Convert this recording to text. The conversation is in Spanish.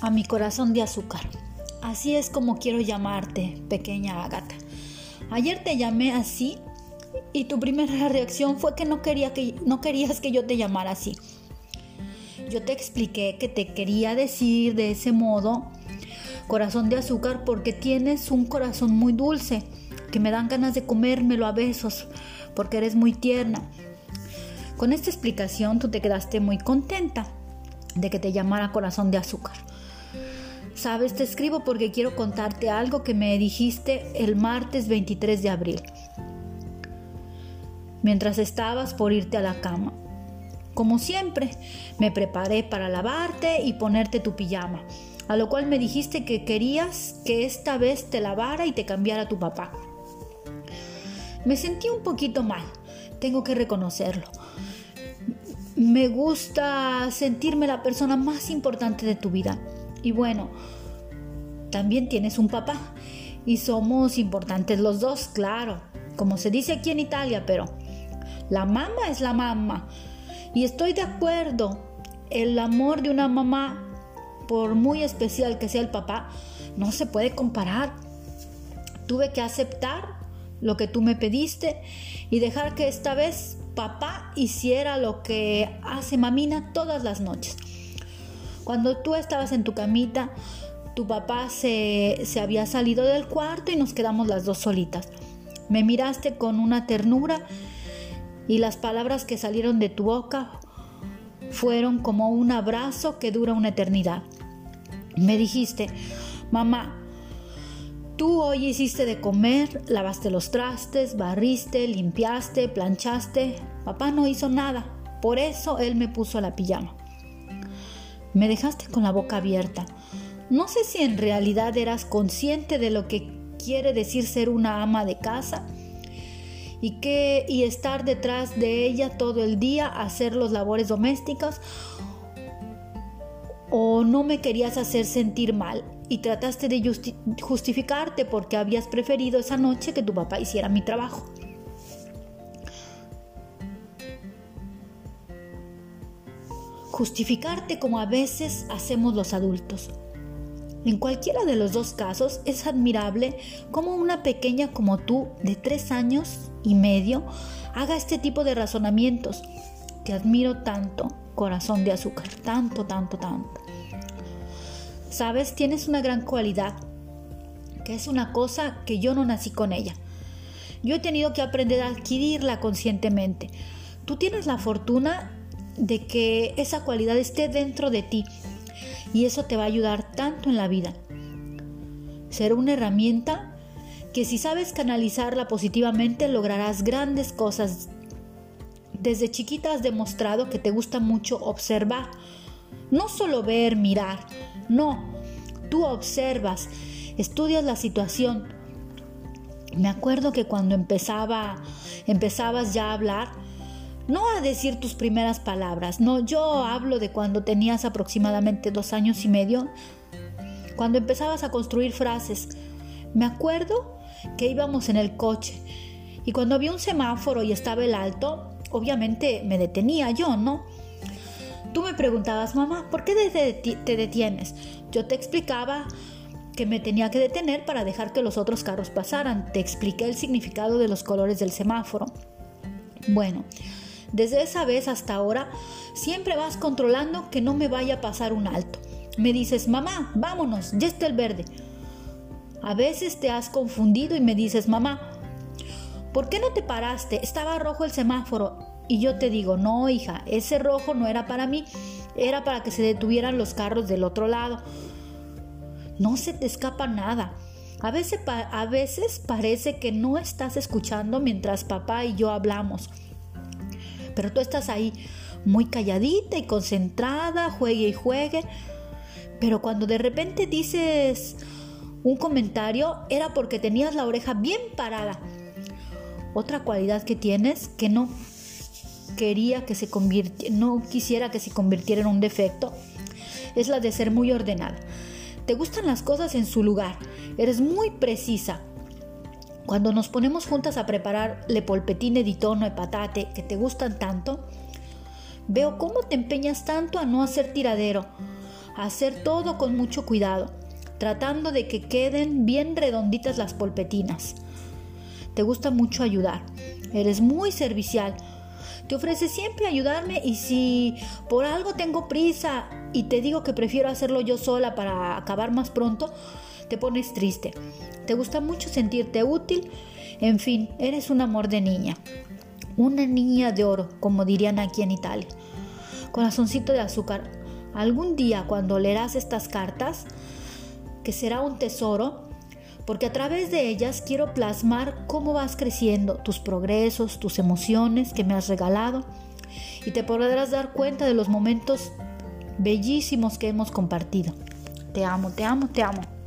a mi corazón de azúcar. Así es como quiero llamarte, pequeña Agata. Ayer te llamé así y tu primera reacción fue que no, quería que no querías que yo te llamara así. Yo te expliqué que te quería decir de ese modo corazón de azúcar porque tienes un corazón muy dulce, que me dan ganas de comérmelo a besos, porque eres muy tierna. Con esta explicación tú te quedaste muy contenta de que te llamara corazón de azúcar. Sabes, te escribo porque quiero contarte algo que me dijiste el martes 23 de abril, mientras estabas por irte a la cama. Como siempre, me preparé para lavarte y ponerte tu pijama, a lo cual me dijiste que querías que esta vez te lavara y te cambiara tu papá. Me sentí un poquito mal, tengo que reconocerlo. Me gusta sentirme la persona más importante de tu vida. Y bueno, también tienes un papá. Y somos importantes los dos, claro. Como se dice aquí en Italia, pero la mamá es la mamá. Y estoy de acuerdo. El amor de una mamá, por muy especial que sea el papá, no se puede comparar. Tuve que aceptar lo que tú me pediste y dejar que esta vez papá hiciera lo que hace mamina todas las noches. Cuando tú estabas en tu camita, tu papá se, se había salido del cuarto y nos quedamos las dos solitas. Me miraste con una ternura y las palabras que salieron de tu boca fueron como un abrazo que dura una eternidad. Me dijiste, mamá, tú hoy hiciste de comer, lavaste los trastes, barriste, limpiaste, planchaste. Papá no hizo nada, por eso él me puso la pijama. Me dejaste con la boca abierta. No sé si en realidad eras consciente de lo que quiere decir ser una ama de casa y que y estar detrás de ella todo el día, hacer los labores domésticas o no me querías hacer sentir mal y trataste de justificarte porque habías preferido esa noche que tu papá hiciera mi trabajo. Justificarte como a veces hacemos los adultos. En cualquiera de los dos casos es admirable cómo una pequeña como tú, de tres años y medio, haga este tipo de razonamientos. Te admiro tanto, corazón de azúcar, tanto, tanto, tanto. Sabes, tienes una gran cualidad, que es una cosa que yo no nací con ella. Yo he tenido que aprender a adquirirla conscientemente. Tú tienes la fortuna de que esa cualidad esté dentro de ti y eso te va a ayudar tanto en la vida. Será una herramienta que si sabes canalizarla positivamente lograrás grandes cosas. Desde chiquita has demostrado que te gusta mucho observar, no solo ver, mirar, no, tú observas, estudias la situación. Me acuerdo que cuando empezaba, empezabas ya a hablar, no a decir tus primeras palabras, no, yo hablo de cuando tenías aproximadamente dos años y medio, cuando empezabas a construir frases. Me acuerdo que íbamos en el coche y cuando había un semáforo y estaba el alto, obviamente me detenía yo, ¿no? Tú me preguntabas, mamá, ¿por qué te detienes? Yo te explicaba que me tenía que detener para dejar que los otros carros pasaran. Te expliqué el significado de los colores del semáforo. Bueno, desde esa vez hasta ahora, siempre vas controlando que no me vaya a pasar un alto. Me dices, mamá, vámonos, ya está el verde. A veces te has confundido y me dices, mamá, ¿por qué no te paraste? Estaba rojo el semáforo. Y yo te digo, no, hija, ese rojo no era para mí, era para que se detuvieran los carros del otro lado. No se te escapa nada. A veces, a veces parece que no estás escuchando mientras papá y yo hablamos pero tú estás ahí muy calladita y concentrada, juegue y juegue. Pero cuando de repente dices un comentario, era porque tenías la oreja bien parada. Otra cualidad que tienes que no quería que se no quisiera que se convirtiera en un defecto, es la de ser muy ordenada. Te gustan las cosas en su lugar, eres muy precisa, cuando nos ponemos juntas a preparar le polpetine di tono e patate que te gustan tanto, veo cómo te empeñas tanto a no hacer tiradero, hacer todo con mucho cuidado, tratando de que queden bien redonditas las polpetinas. Te gusta mucho ayudar, eres muy servicial, te ofreces siempre ayudarme y si por algo tengo prisa y te digo que prefiero hacerlo yo sola para acabar más pronto, te pones triste. Te gusta mucho sentirte útil, en fin, eres un amor de niña. Una niña de oro, como dirían aquí en Italia. Corazoncito de azúcar, algún día cuando leerás estas cartas, que será un tesoro, porque a través de ellas quiero plasmar cómo vas creciendo, tus progresos, tus emociones que me has regalado, y te podrás dar cuenta de los momentos bellísimos que hemos compartido. Te amo, te amo, te amo.